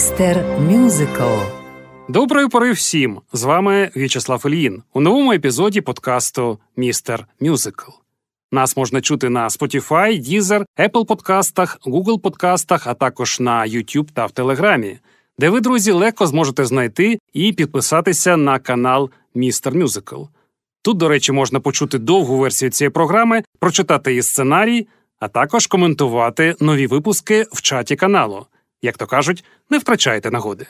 Містер Мюзикл. Доброї пори всім! З вами В'ячеслав Ільїн у новому епізоді подкасту Містер Мюзикл. Нас можна чути на Spotify, Deezer, Apple подкастах, Google подкастах, а також на YouTube та в Телеграмі, де ви, друзі, легко зможете знайти і підписатися на канал Містер Мюзикл. Тут, до речі, можна почути довгу версію цієї програми, прочитати її сценарій, а також коментувати нові випуски в чаті каналу. Як то кажуть, не втрачайте нагоди.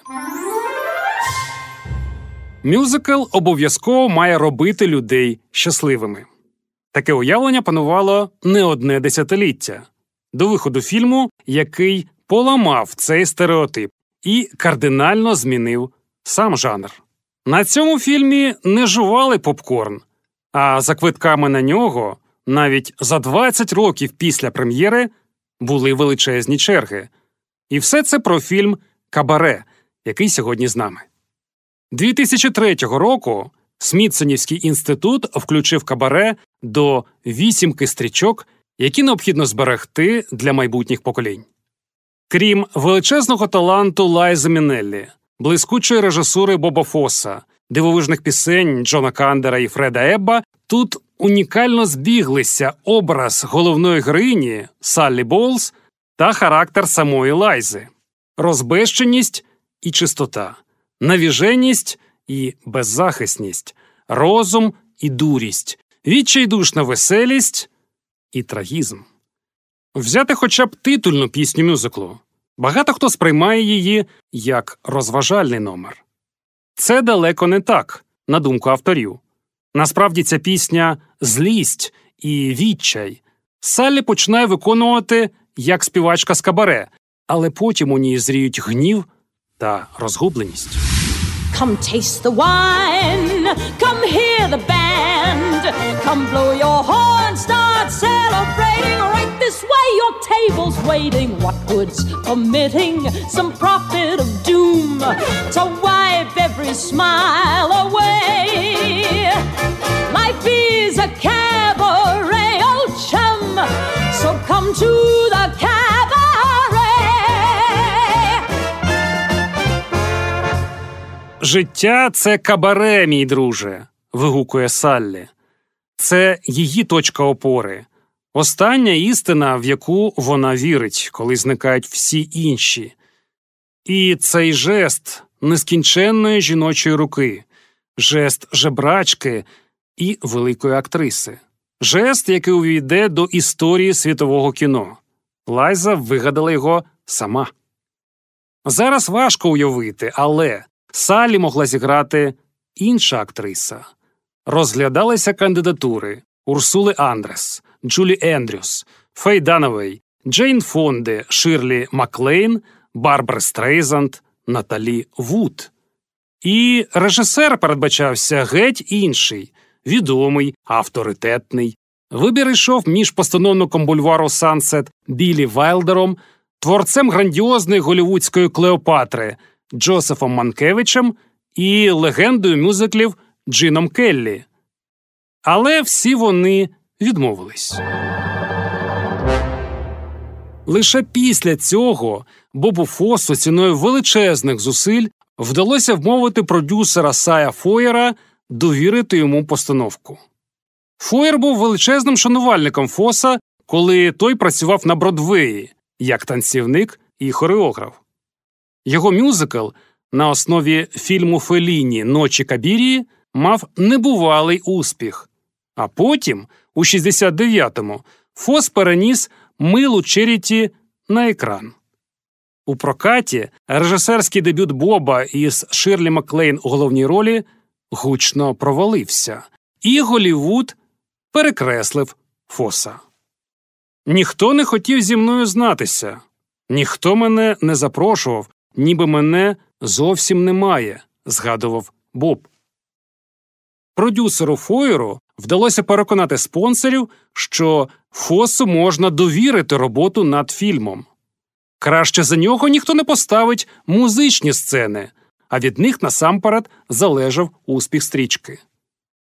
Мюзикл обов'язково має робити людей щасливими. Таке уявлення панувало не одне десятиліття до виходу фільму, який поламав цей стереотип і кардинально змінив сам жанр. На цьому фільмі не жували попкорн, а за квитками на нього навіть за 20 років після прем'єри були величезні черги. І все це про фільм Кабаре, який сьогодні з нами. 2003 року Смітсонівський інститут включив кабаре до вісімки стрічок, які необхідно зберегти для майбутніх поколінь. Крім величезного таланту Лайзи Мінеллі, блискучої режисури Боба Фоса, дивовижних пісень Джона Кандера і Фреда Ебба, тут унікально збіглися образ головної героїні Саллі Болс та характер самої Лайзи, розбещеність і чистота, навіженість і беззахисність, розум і дурість, відчайдушна веселість і трагізм. Взяти хоча б титульну пісню мюзиклу. Багато хто сприймає її як розважальний номер. Це далеко не так, на думку авторів. Насправді ця пісня злість і відчай. Саллі починає виконувати як співачка з кабаре, але потім у ній зріють гнів та розгубленість. Come taste the wine, come hear the band, come blow your horn, start celebrating. Right this way, your table's waiting. What good's permitting some prophet of doom to wipe every smile away? Life is a cabaret, old chum, so come to Життя це кабаре, мій друже. вигукує Саллі. Це її точка опори, остання істина, в яку вона вірить, коли зникають всі інші. І цей жест нескінченної жіночої руки, жест жебрачки і великої актриси, жест, який увійде до історії світового кіно. Лайза вигадала його сама. Зараз важко уявити, але Салі могла зіграти інша актриса. Розглядалися кандидатури Урсули Андрес, Джулі Ендрюс, Фей Дановей, Джейн Фонде, Ширлі Маклейн, Барбара Стрейзанд, Наталі Вуд. І режисер передбачався геть інший, відомий, авторитетний. Вибір йшов між постановником бульвару Сансет Білі Вайлдером, творцем грандіозної голівудської Клеопатри Джосефом Манкевичем і легендою мюзиклів Джином Келлі. Але всі вони відмовились. Лише після цього Бобу Фоссу ціною величезних зусиль вдалося вмовити продюсера Сая Фоєра довірити йому постановку. Фоєр був величезним шанувальником Фосса, коли той працював на Бродвеї як танцівник і хореограф. Його мюзикл на основі фільму Феліні Ночі Кабірії мав небувалий успіх. А потім, у 69-му, Фос переніс милу Черіті на екран. У прокаті режисерський дебют Боба із Ширлі Маклейн у головній ролі гучно провалився, і Голівуд перекреслив Фоса. Ніхто не хотів зі мною знатися, ніхто мене не запрошував, ніби мене зовсім немає, згадував Боб. Продюсеру Фойеру вдалося переконати спонсорів, що Фосу можна довірити роботу над фільмом. Краще за нього ніхто не поставить музичні сцени, а від них насамперед залежав успіх стрічки.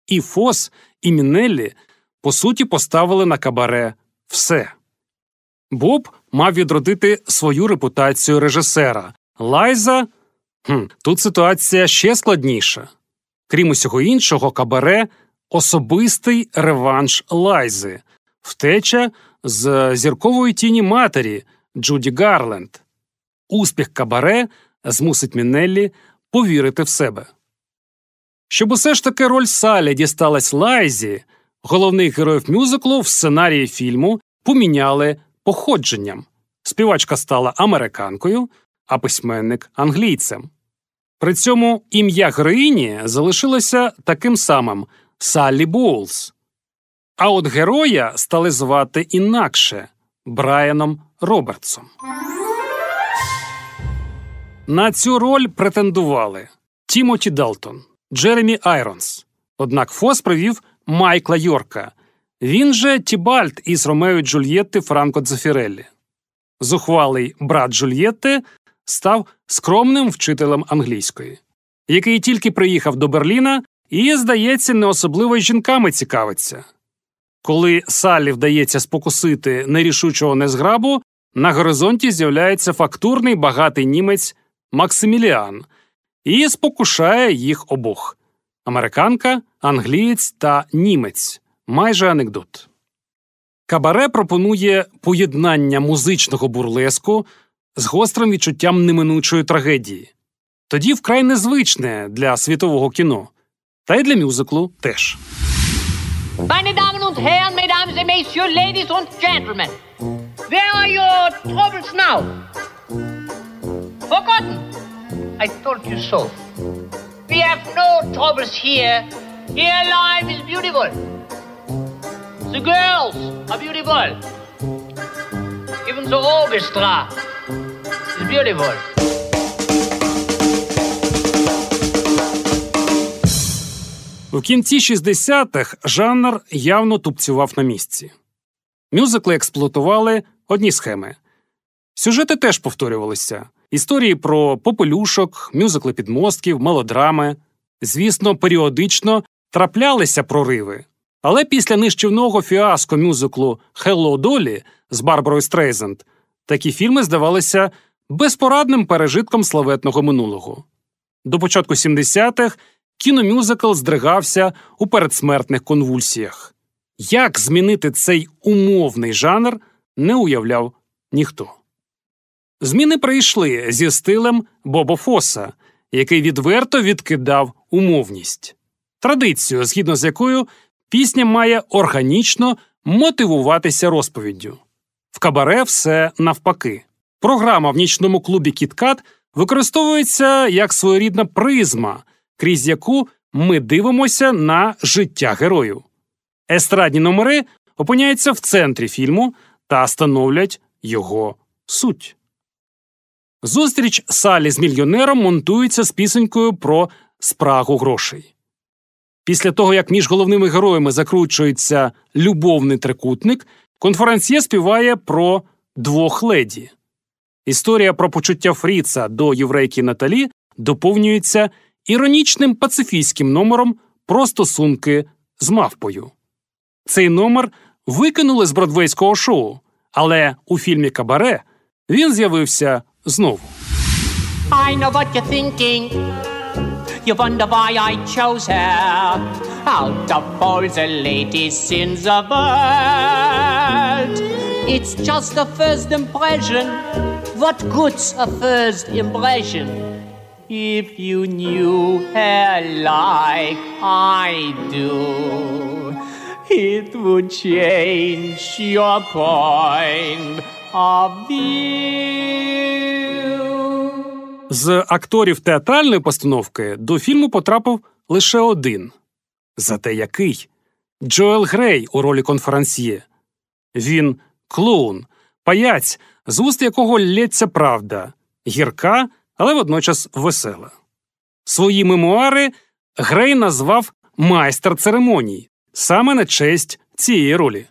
І Фос, і Мінеллі, по суті, поставили на кабаре все. Боб мав відродити свою репутацію режисера, Лайза хм, тут ситуація ще складніша. Крім усього іншого, кабаре особистий реванш Лайзи, втеча з зіркової тіні матері Джуді Гарленд. Успіх кабаре змусить Мінеллі повірити в себе. Щоб усе ж таки роль Салі дісталась Лайзі, головних героїв мюзиклу в сценарії фільму поміняли походженням. Співачка стала американкою, а письменник англійцем. При цьому ім'я героїні залишилося таким самим Саллі Боулс. А от героя стали звати інакше Брайаном Робертсом. На цю роль претендували Тімоті Далтон, Джеремі Айронс. Однак Фосс привів Майкла Йорка. Він же Тібальт із Ромео Джульєтти Франко Дзефіреллі. Зухвалий брат Джульєтти став скромним вчителем англійської, який тільки приїхав до Берліна і, здається, не особливо жінками цікавиться. Коли Саллі вдається спокусити нерішучого незграбу, на горизонті з'являється фактурний багатий німець Максиміліан і спокушає їх обох американка, англієць та німець майже анекдот. Кабаре пропонує поєднання музичного бурлеску з гострим відчуттям неминучої трагедії, тоді вкрай незвичне для світового кіно, та й для мюзиклу теж. Meine Damen und Herren, Mesdames et Messieurs, Ladies und Gentlemen, where are your troubles now? Forgotten? I told you so. We have no troubles here. Here life is beautiful. The girls are beautiful. Even the orchestra beautiful. У кінці 60-х жанр явно тупцював на місці. Мюзикли експлуатували одні схеми. Сюжети теж повторювалися: історії про попелюшок, мюзикли підмостків, мелодрами. Звісно, періодично траплялися прориви. Але після нищівного фіаско мюзиклу «Хелло Долі з Барбарою Стрейзенд такі фільми здавалися безпорадним пережитком славетного минулого. До початку 70-х кіномюзикл здригався у передсмертних конвульсіях. Як змінити цей умовний жанр, не уявляв ніхто. Зміни прийшли зі стилем Бобо Фоса, який відверто відкидав умовність, традицію, згідно з якою пісня має органічно мотивуватися розповіддю. В кабаре все навпаки. Програма в нічному клубі Кіткат використовується як своєрідна призма, крізь яку ми дивимося на життя герою. Естрадні номери опиняються в центрі фільму та становлять його суть. Зустріч Салі з мільйонером монтується з пісенькою про спрагу грошей. Після того, як між головними героями закручується любовний трикутник, конференціє співає про двох леді. Історія про почуття Фріца до єврейки Наталі доповнюється іронічним пацифійським номером про стосунки з мавпою. Цей номер викинули з бродвейського шоу, але у фільмі Кабаре він з'явився знову. I know what you're thinking. You wonder why I chose her out of all the ladies in the world. It's just a first impression. What good's a first impression? If you knew her like I do, it would change your point of view. З акторів театральної постановки до фільму потрапив лише один. Зате який Джоел Грей у ролі конферансьє. Він клоун, паяць, з уст якого ллється правда, гірка, але водночас весела. Свої мемуари Грей назвав майстер церемоній саме на честь цієї ролі.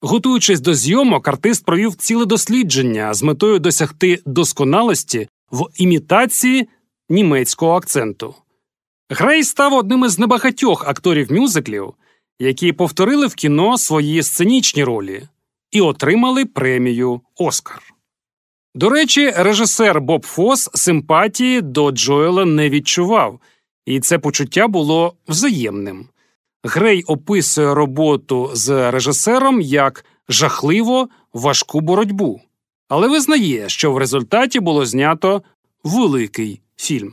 Готуючись до зйомок, артист провів ціле дослідження з метою досягти досконалості в імітації німецького акценту. Грей став одним із небагатьох акторів мюзиклів, які повторили в кіно свої сценічні ролі і отримали премію Оскар. До речі, режисер Боб Фос симпатії до Джоела не відчував, і це почуття було взаємним. Грей описує роботу з режисером як жахливо важку боротьбу, але визнає, що в результаті було знято великий фільм.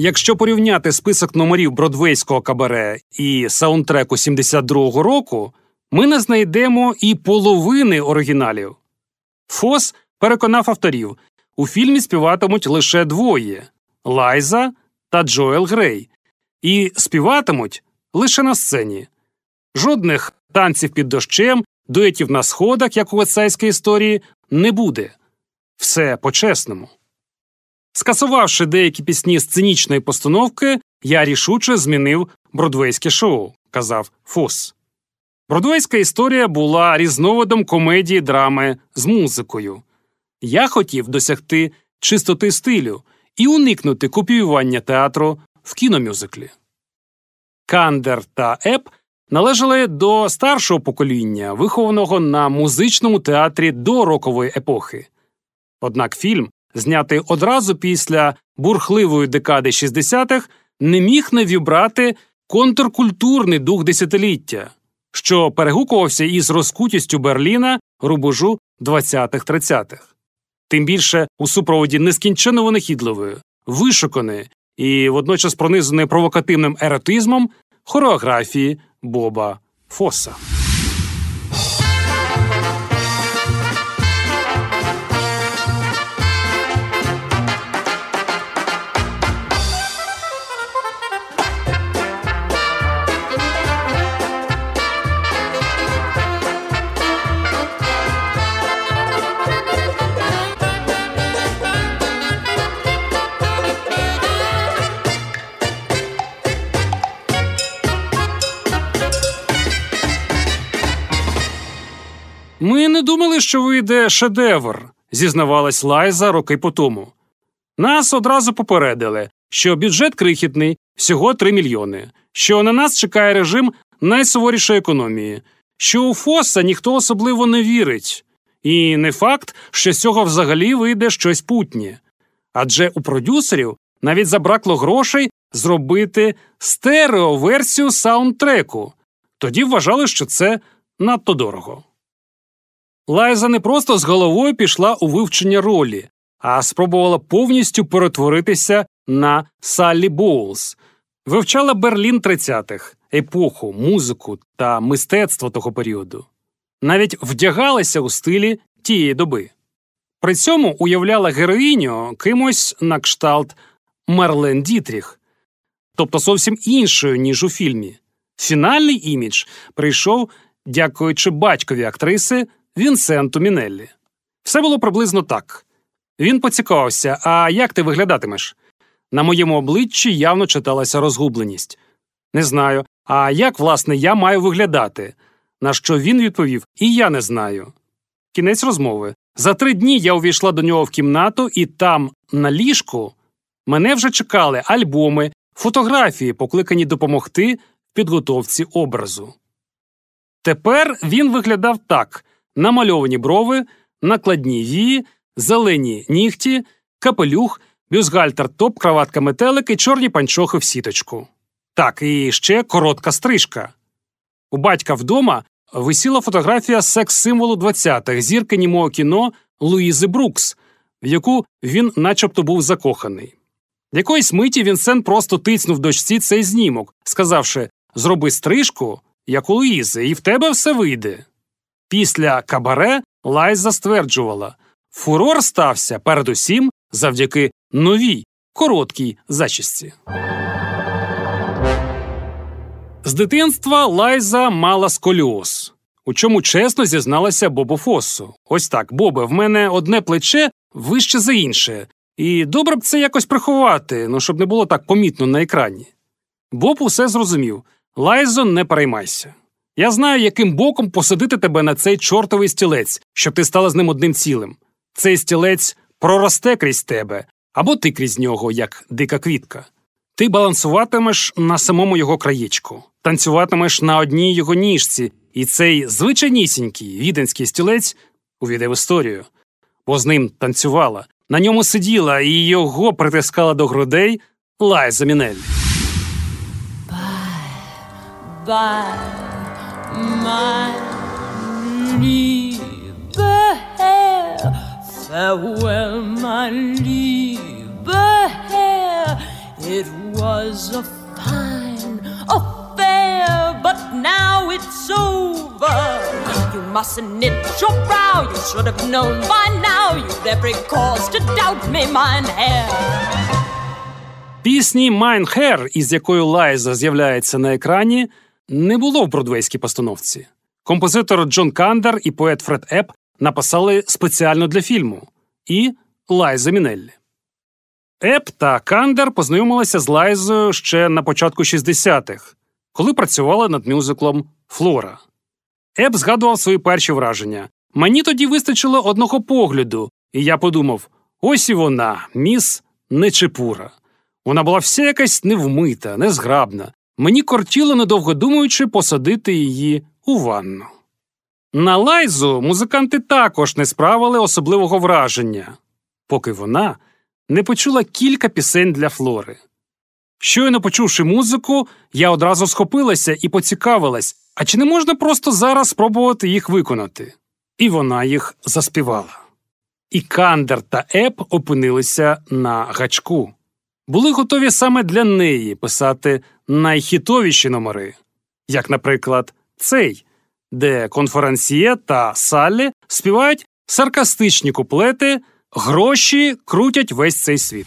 Якщо порівняти список номерів бродвейського кабаре і саундтреку 72-го року, ми не знайдемо і половини оригіналів. Фос переконав авторів у фільмі співатимуть лише двоє Лайза та Джоел Грей, і співатимуть лише на сцені. Жодних танців під дощем, дуетів на сходах, як у вецайській історії, не буде. Все по-чесному. Скасувавши деякі пісні сценічної постановки, я рішуче змінив бродвейське шоу, казав Фос. Бродвейська історія була різновидом комедії драми з музикою. Я хотів досягти чистоти стилю і уникнути копіювання театру в кіномюзиклі. Кандер та Еп належали до старшого покоління, вихованого на музичному театрі до рокової епохи. Однак фільм, знятий одразу після бурхливої декади 60-х, не міг не вібрати контркультурний дух десятиліття, що перегукувався із розкутістю Берліна рубежу 20-30-х. Тим більше у супроводі нескінченно винахідливої, вишуканої і водночас пронизаної провокативним еротизмом хореографії Боба Фоса. Вийде шедевр, зізнавалась Лайза роки по тому. Нас одразу попередили, що бюджет крихітний всього 3 мільйони, що на нас чекає режим найсуворішої економії, що у Фоса ніхто особливо не вірить, і не факт, що з цього взагалі вийде щось путнє. Адже у продюсерів навіть забракло грошей зробити стереоверсію саундтреку. Тоді вважали, що це надто дорого. Лайза не просто з головою пішла у вивчення ролі, а спробувала повністю перетворитися на Саллі Боулс, вивчала Берлін 30-х, епоху, музику та мистецтво того періоду, навіть вдягалася у стилі тієї доби. При цьому уявляла героїню кимось на кшталт Мерлен Дітріх, тобто зовсім іншою, ніж у фільмі. Фінальний імідж прийшов, дякуючи батькові актриси Вінсенту Мінеллі. Все було приблизно так. Він поцікавився, а як ти виглядатимеш? На моєму обличчі явно читалася розгубленість. Не знаю. А як, власне, я маю виглядати? На що він відповів І я не знаю. Кінець розмови. За три дні я увійшла до нього в кімнату, і там, на ліжку, мене вже чекали альбоми, фотографії, покликані допомогти в підготовці образу. Тепер він виглядав так намальовані брови, накладні вії, зелені нігті, капелюх, бюзгальтер топ, краватка метелик і чорні панчохи в сіточку. Так, і ще коротка стрижка. У батька вдома висіла фотографія секс-символу 20-х зірки німого кіно Луїзи Брукс, в яку він начебто був закоханий. Якоїсь миті Вінсент просто тицнув дочці цей знімок, сказавши Зроби стрижку, як у Луїзи, і в тебе все вийде. Після кабаре Лайза стверджувала фурор стався передусім завдяки новій короткій зачісті. З дитинства Лайза мала сколіоз, у чому чесно зізналася Бобу Фоссу. Ось так, Бобе, в мене одне плече вище за інше, і добре б це якось приховати, ну щоб не було так помітно на екрані. Боб усе зрозумів Лайзо, не переймайся. Я знаю, яким боком посадити тебе на цей чортовий стілець, щоб ти стала з ним одним цілим. Цей стілець проросте крізь тебе, або ти крізь нього, як дика квітка. Ти балансуватимеш на самому його краєчку, танцюватимеш на одній його ніжці, і цей звичайнісінький віденський стілець увійде в історію, бо з ним танцювала, на ньому сиділа і його притискала до грудей Лайза Мінель. Bye, me, mein Herr. Пісні Майн Хер, із якою Лайза з'являється на екрані, не було в бродвейській постановці. Композитор Джон Кандер і поет Фред Ебб написали спеціально для фільму і Лайза Мінеллі. Ебб та Кандер познайомилися з Лайзою ще на початку 60-х, коли працювали над мюзиклом Флора. Ебб згадував свої перші враження. Мені тоді вистачило одного погляду, і я подумав: ось і вона, міс Нечепура. Вона була вся якась невмита, незграбна. Мені кортіло, недовго думаючи, посадити її у ванну. На Лайзу музиканти також не справили особливого враження, поки вона не почула кілька пісень для Флори. Щойно почувши музику, я одразу схопилася і поцікавилась, а чи не можна просто зараз спробувати їх виконати? І вона їх заспівала. І Кандер та Еп опинилися на гачку. Були готові саме для неї писати найхітовіші номери, як, наприклад, цей, де конференсьє та Саллі співають саркастичні куплети, гроші крутять весь цей світ.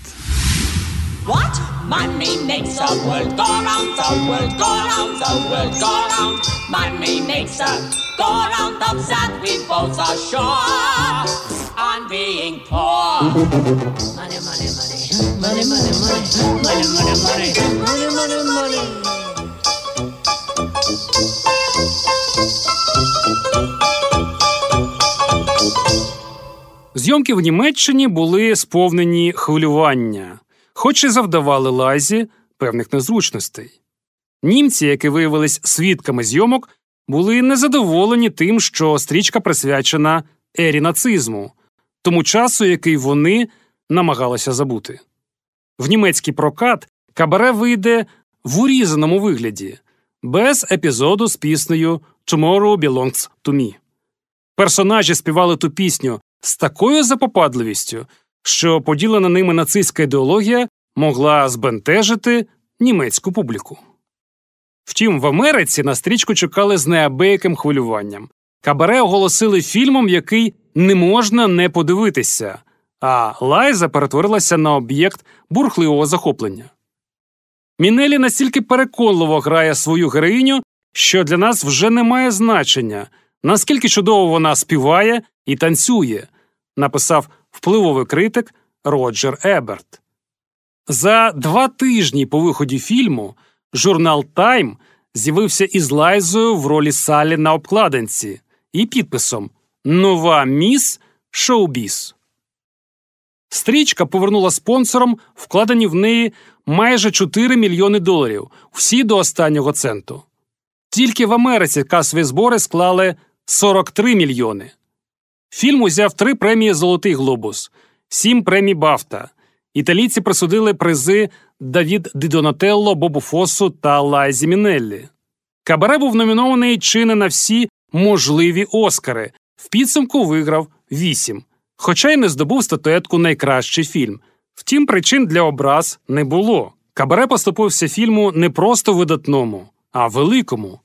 What? Money makes the world go round, the world go round, the world go round. Money makes the go round of that we both are sure on being poor. Money, money, money. Money, money, money. Money, money, money. Money, money, money. Зйомки в Німеччині були сповнені хвилювання, хоч і завдавали лайзі певних незручностей. Німці, які виявились свідками зйомок, були незадоволені тим, що стрічка присвячена ері нацизму, тому часу, який вони намагалися забути. В німецький прокат кабаре вийде в урізаному вигляді, без епізоду з піснею Tomorrow Belongs to Me. Персонажі співали ту пісню з такою запопадливістю, що поділена ними нацистська ідеологія могла збентежити німецьку публіку. Втім, в Америці на стрічку чекали з неабияким хвилюванням. Кабаре оголосили фільмом, який не можна не подивитися, а Лайза перетворилася на об'єкт бурхливого захоплення. Мінелі настільки переконливо грає свою героїню, що для нас вже не має значення, наскільки чудово вона співає і танцює, написав впливовий критик Роджер Еберт. За два тижні по виході фільму журнал Тайм з'явився із Лайзою в ролі Салі на обкладинці і підписом Нова міс Шоубіс. Стрічка повернула спонсорам вкладені в неї майже 4 мільйони доларів, всі до останнього центу. Тільки в Америці касові збори склали 43 мільйони. Фільм узяв три премії Золотий глобус, сім премій Бафта. Італійці присудили призи Давід Ди Донателло, Бобу Фосу та Лайзі Мінеллі. Кабаре був номінований чи не на всі можливі Оскари. В підсумку виграв вісім, хоча й не здобув статуетку найкращий фільм. Втім, причин для образ не було. Кабаре поступився фільму не просто видатному, а великому,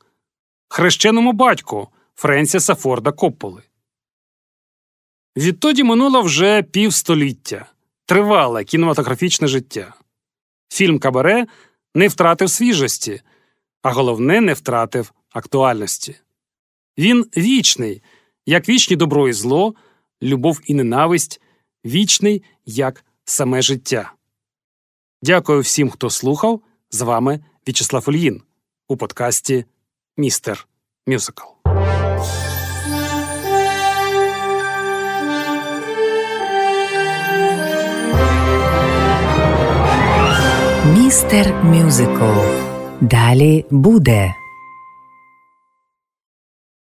хрещеному батьку Френсіса Форда Копполи. Відтоді минуло вже півстоліття тривале кінематографічне життя. Фільм Кабаре не втратив свіжості, а головне, не втратив актуальності. Він вічний, як вічні добро і зло, любов і ненависть, вічний, як саме життя. Дякую всім, хто слухав. З вами В'ячеслав Ольїн у подкасті Містер Мюзикл. Містер Мюзикл. Далі буде.